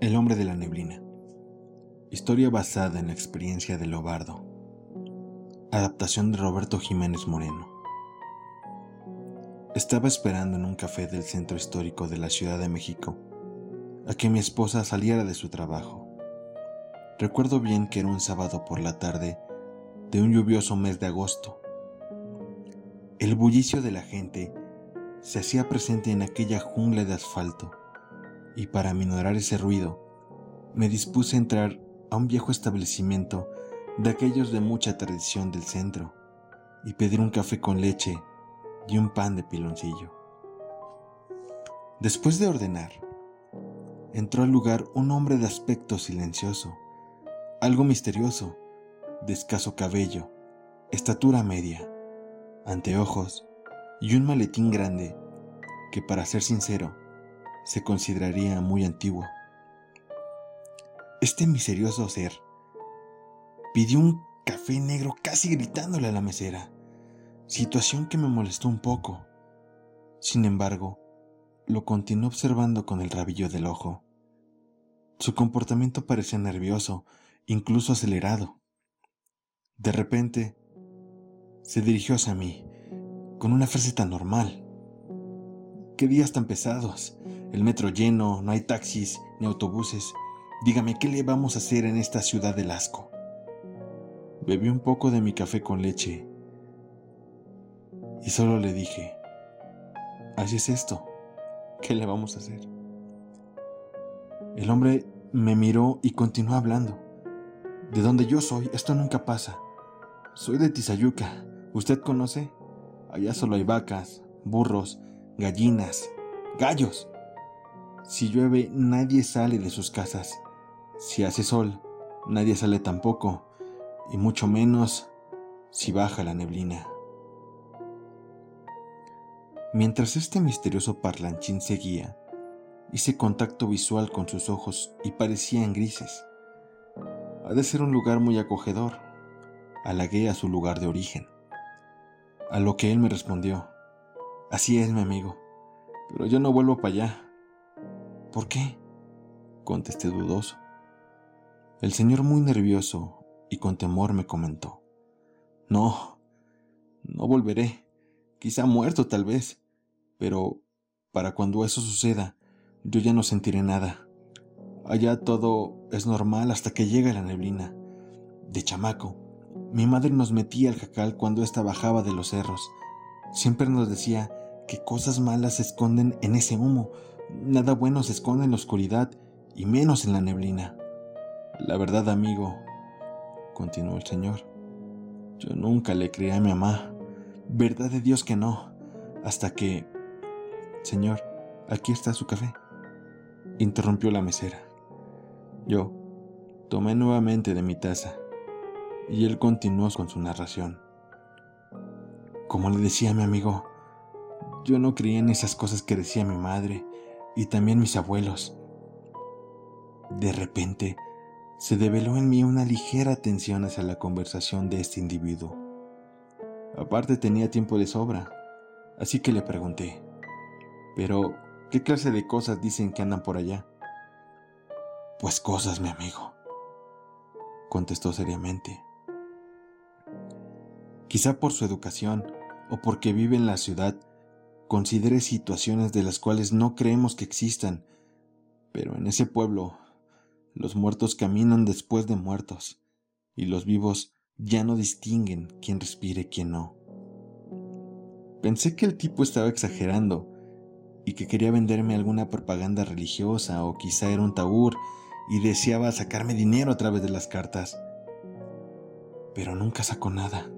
El hombre de la neblina. Historia basada en la experiencia de Lobardo. Adaptación de Roberto Jiménez Moreno. Estaba esperando en un café del centro histórico de la Ciudad de México a que mi esposa saliera de su trabajo. Recuerdo bien que era un sábado por la tarde de un lluvioso mes de agosto. El bullicio de la gente se hacía presente en aquella jungla de asfalto y para aminorar ese ruido, me dispuse a entrar a un viejo establecimiento de aquellos de mucha tradición del centro y pedir un café con leche y un pan de piloncillo. Después de ordenar, entró al lugar un hombre de aspecto silencioso, algo misterioso, de escaso cabello, estatura media, anteojos y un maletín grande que, para ser sincero, se consideraría muy antiguo. Este misterioso ser pidió un café negro casi gritándole a la mesera, situación que me molestó un poco. Sin embargo, lo continué observando con el rabillo del ojo. Su comportamiento parecía nervioso, incluso acelerado. De repente, se dirigió hacia mí, con una frase tan normal. ¿Qué días tan pesados? El metro lleno, no hay taxis ni autobuses. Dígame, ¿qué le vamos a hacer en esta ciudad del asco? Bebí un poco de mi café con leche y solo le dije, así es esto, ¿qué le vamos a hacer? El hombre me miró y continuó hablando. De donde yo soy, esto nunca pasa. Soy de Tizayuca. ¿Usted conoce? Allá solo hay vacas, burros, gallinas, gallos. Si llueve, nadie sale de sus casas. Si hace sol, nadie sale tampoco, y mucho menos si baja la neblina. Mientras este misterioso parlanchín seguía, hice contacto visual con sus ojos y parecían grises. Ha de ser un lugar muy acogedor. Halagué a su lugar de origen. A lo que él me respondió, así es mi amigo, pero yo no vuelvo para allá. ¿Por qué? contesté dudoso. El señor muy nervioso y con temor me comentó. No, no volveré. Quizá muerto tal vez. Pero para cuando eso suceda, yo ya no sentiré nada. Allá todo es normal hasta que llega la neblina. De chamaco, mi madre nos metía al jacal cuando ésta bajaba de los cerros. Siempre nos decía que cosas malas se esconden en ese humo, Nada bueno se esconde en la oscuridad y menos en la neblina. La verdad, amigo, continuó el Señor, yo nunca le creí a mi mamá. Verdad de Dios que no. Hasta que... Señor, aquí está su café. Interrumpió la mesera. Yo tomé nuevamente de mi taza y él continuó con su narración. Como le decía a mi amigo, yo no creía en esas cosas que decía mi madre y también mis abuelos. De repente, se develó en mí una ligera tensión hacia la conversación de este individuo. Aparte tenía tiempo de sobra, así que le pregunté, pero ¿qué clase de cosas dicen que andan por allá? Pues cosas, mi amigo, contestó seriamente. Quizá por su educación o porque vive en la ciudad considere situaciones de las cuales no creemos que existan, pero en ese pueblo los muertos caminan después de muertos y los vivos ya no distinguen quién respire y quién no. Pensé que el tipo estaba exagerando y que quería venderme alguna propaganda religiosa o quizá era un taur y deseaba sacarme dinero a través de las cartas. Pero nunca sacó nada.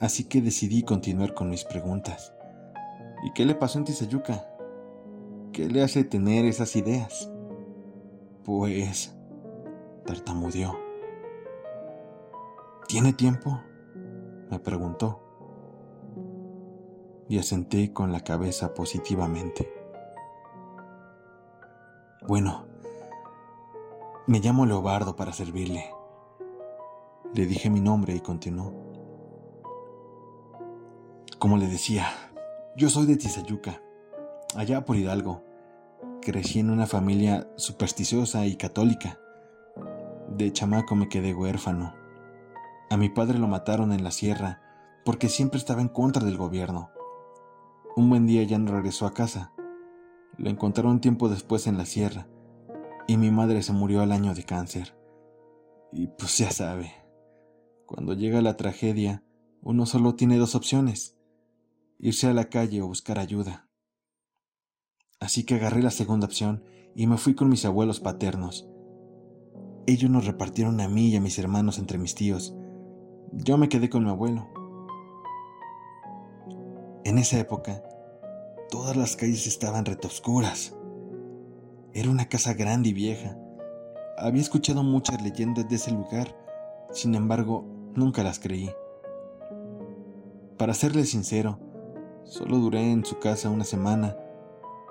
Así que decidí continuar con mis preguntas. ¿Y qué le pasó en Tizayuca? ¿Qué le hace tener esas ideas? Pues... tartamudeó. ¿Tiene tiempo? me preguntó. Y asenté con la cabeza positivamente. Bueno, me llamo Leobardo para servirle. Le dije mi nombre y continuó. Como le decía, yo soy de Tizayuca, allá por Hidalgo, crecí en una familia supersticiosa y católica. De chamaco me quedé huérfano. A mi padre lo mataron en la sierra porque siempre estaba en contra del gobierno. Un buen día ya no regresó a casa. Lo encontraron tiempo después en la sierra y mi madre se murió al año de cáncer. Y pues ya sabe, cuando llega la tragedia, uno solo tiene dos opciones, irse a la calle o buscar ayuda. Así que agarré la segunda opción y me fui con mis abuelos paternos. Ellos nos repartieron a mí y a mis hermanos entre mis tíos. Yo me quedé con mi abuelo. En esa época, todas las calles estaban retoscuras. Era una casa grande y vieja. Había escuchado muchas leyendas de ese lugar, sin embargo, nunca las creí. Para serle sincero, solo duré en su casa una semana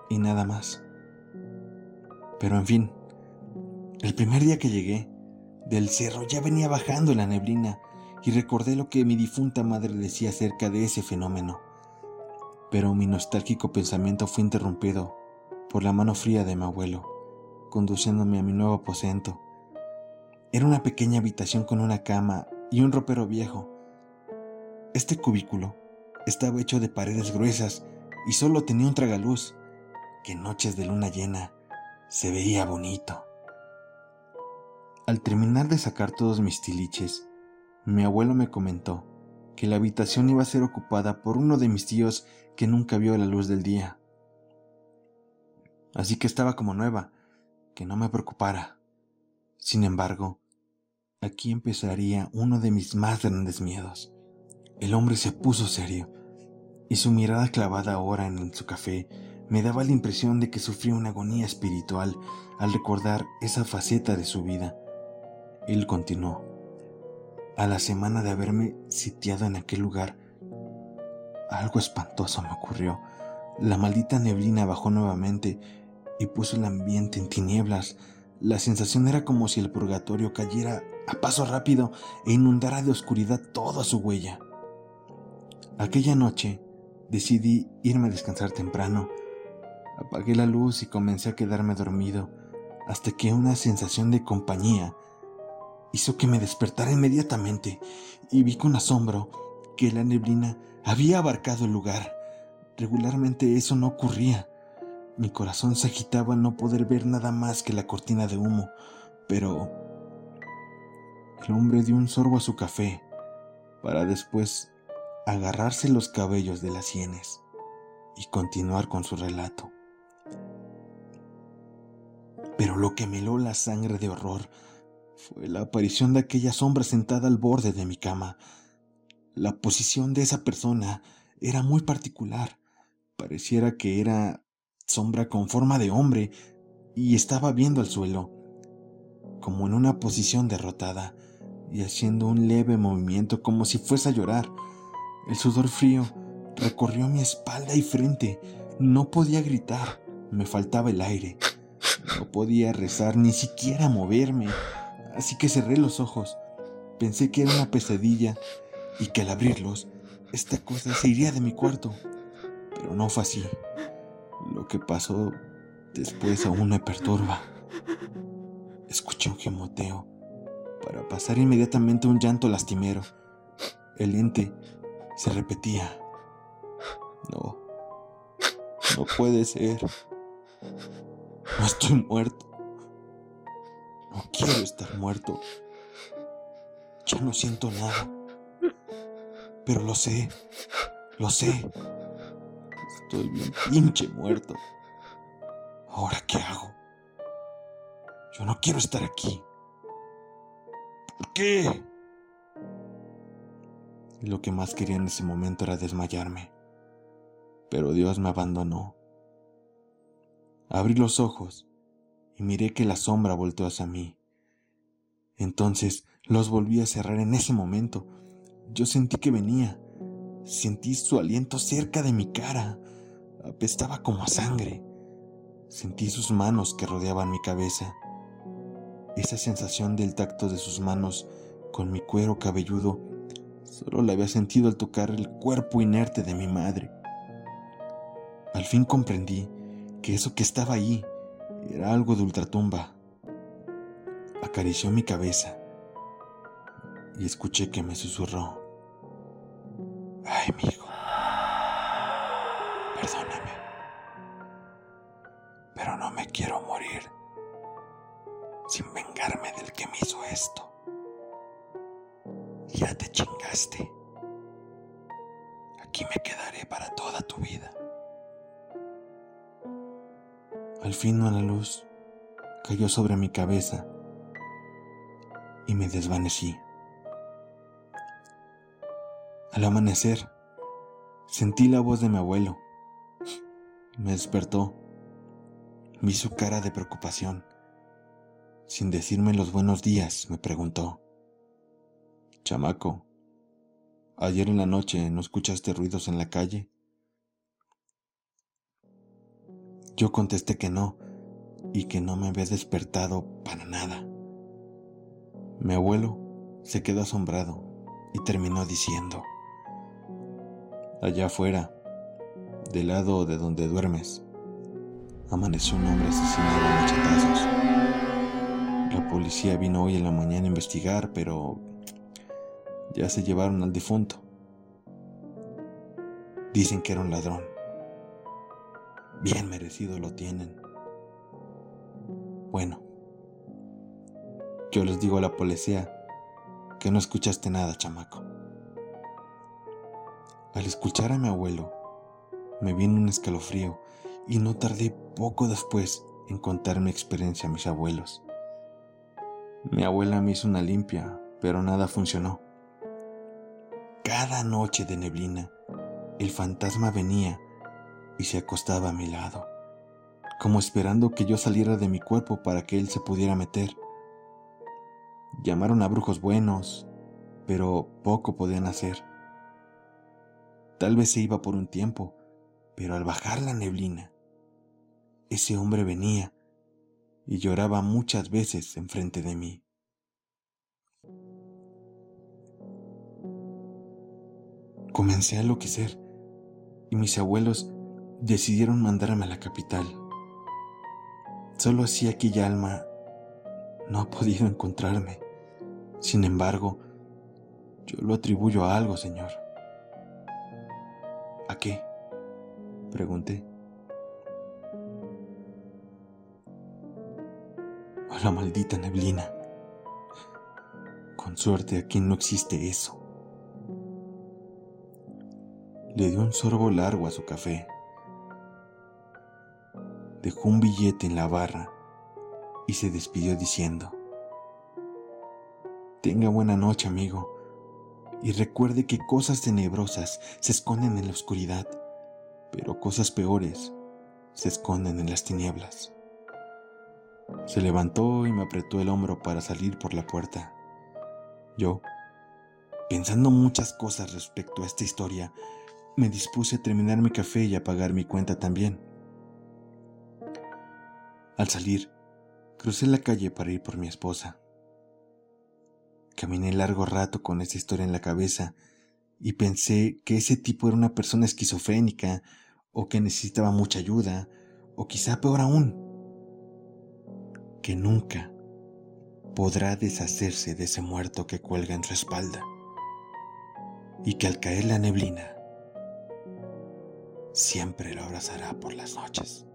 y nada más. Pero en fin, el primer día que llegué, del cerro ya venía bajando la neblina y recordé lo que mi difunta madre decía acerca de ese fenómeno pero mi nostálgico pensamiento fue interrumpido por la mano fría de mi abuelo, conduciéndome a mi nuevo aposento. Era una pequeña habitación con una cama y un ropero viejo. Este cubículo estaba hecho de paredes gruesas y solo tenía un tragaluz, que en noches de luna llena se veía bonito. Al terminar de sacar todos mis tiliches, mi abuelo me comentó que la habitación iba a ser ocupada por uno de mis tíos que nunca vio la luz del día. Así que estaba como nueva, que no me preocupara. Sin embargo, aquí empezaría uno de mis más grandes miedos. El hombre se puso serio, y su mirada clavada ahora en su café me daba la impresión de que sufría una agonía espiritual al recordar esa faceta de su vida. Él continuó. A la semana de haberme sitiado en aquel lugar, algo espantoso me ocurrió. La maldita neblina bajó nuevamente y puso el ambiente en tinieblas. La sensación era como si el purgatorio cayera a paso rápido e inundara de oscuridad toda su huella. Aquella noche decidí irme a descansar temprano. Apagué la luz y comencé a quedarme dormido hasta que una sensación de compañía hizo que me despertara inmediatamente y vi con asombro que la neblina había abarcado el lugar. Regularmente eso no ocurría. Mi corazón se agitaba al no poder ver nada más que la cortina de humo, pero el hombre dio un sorbo a su café para después agarrarse los cabellos de las sienes y continuar con su relato. Pero lo que me heló la sangre de horror fue la aparición de aquella sombra sentada al borde de mi cama. La posición de esa persona era muy particular. Pareciera que era sombra con forma de hombre y estaba viendo al suelo, como en una posición derrotada y haciendo un leve movimiento como si fuese a llorar. El sudor frío recorrió mi espalda y frente. No podía gritar, me faltaba el aire. No podía rezar, ni siquiera moverme así que cerré los ojos. Pensé que era una pesadilla y que al abrirlos, esta cosa se iría de mi cuarto. Pero no fue así. Lo que pasó después aún me perturba. Escuché un gemoteo para pasar inmediatamente un llanto lastimero. El ente se repetía. No, no puede ser. No estoy muerto. No quiero estar muerto. Ya no siento nada. Pero lo sé. Lo sé. Estoy bien pinche muerto. ¿Ahora qué hago? Yo no quiero estar aquí. ¿Por qué? Lo que más quería en ese momento era desmayarme. Pero Dios me abandonó. Abrí los ojos y miré que la sombra volteó hacia mí. Entonces los volví a cerrar en ese momento. Yo sentí que venía. Sentí su aliento cerca de mi cara. Apestaba como a sangre. Sentí sus manos que rodeaban mi cabeza. Esa sensación del tacto de sus manos con mi cuero cabelludo solo la había sentido al tocar el cuerpo inerte de mi madre. Al fin comprendí que eso que estaba ahí Era algo de ultratumba. Acarició mi cabeza y escuché que me susurró. Ay, amigo, perdóname, pero no me quiero morir sin vengarme del que me hizo esto. Ya te chingaste. Aquí me quedaré para toda tu vida. Al fin una luz cayó sobre mi cabeza y me desvanecí. Al amanecer, sentí la voz de mi abuelo. Me despertó. Vi su cara de preocupación. Sin decirme los buenos días, me preguntó. Chamaco, ayer en la noche no escuchaste ruidos en la calle. Yo contesté que no y que no me había despertado para nada. Mi abuelo se quedó asombrado y terminó diciendo, Allá afuera, del lado de donde duermes, amaneció un hombre asesinado a machetazos. La policía vino hoy en la mañana a investigar, pero ya se llevaron al difunto. Dicen que era un ladrón. Bien merecido lo tienen. Bueno, yo les digo a la policía que no escuchaste nada, chamaco. Al escuchar a mi abuelo, me vino un escalofrío y no tardé poco después en contar mi experiencia a mis abuelos. Mi abuela me hizo una limpia, pero nada funcionó. Cada noche de neblina, el fantasma venía y se acostaba a mi lado, como esperando que yo saliera de mi cuerpo para que él se pudiera meter. Llamaron a brujos buenos, pero poco podían hacer. Tal vez se iba por un tiempo, pero al bajar la neblina, ese hombre venía y lloraba muchas veces enfrente de mí. Comencé a enloquecer y mis abuelos decidieron mandarme a la capital. Solo así aquella alma no ha podido encontrarme. Sin embargo, yo lo atribuyo a algo, Señor. ¿A qué? Pregunté. A la maldita neblina. Con suerte aquí no existe eso. Le dio un sorbo largo a su café dejó un billete en la barra y se despidió diciendo, Tenga buena noche, amigo, y recuerde que cosas tenebrosas se esconden en la oscuridad, pero cosas peores se esconden en las tinieblas. Se levantó y me apretó el hombro para salir por la puerta. Yo, pensando muchas cosas respecto a esta historia, me dispuse a terminar mi café y a pagar mi cuenta también. Al salir, crucé la calle para ir por mi esposa. Caminé largo rato con esta historia en la cabeza y pensé que ese tipo era una persona esquizofrénica o que necesitaba mucha ayuda o quizá peor aún, que nunca podrá deshacerse de ese muerto que cuelga en su espalda y que al caer la neblina siempre lo abrazará por las noches.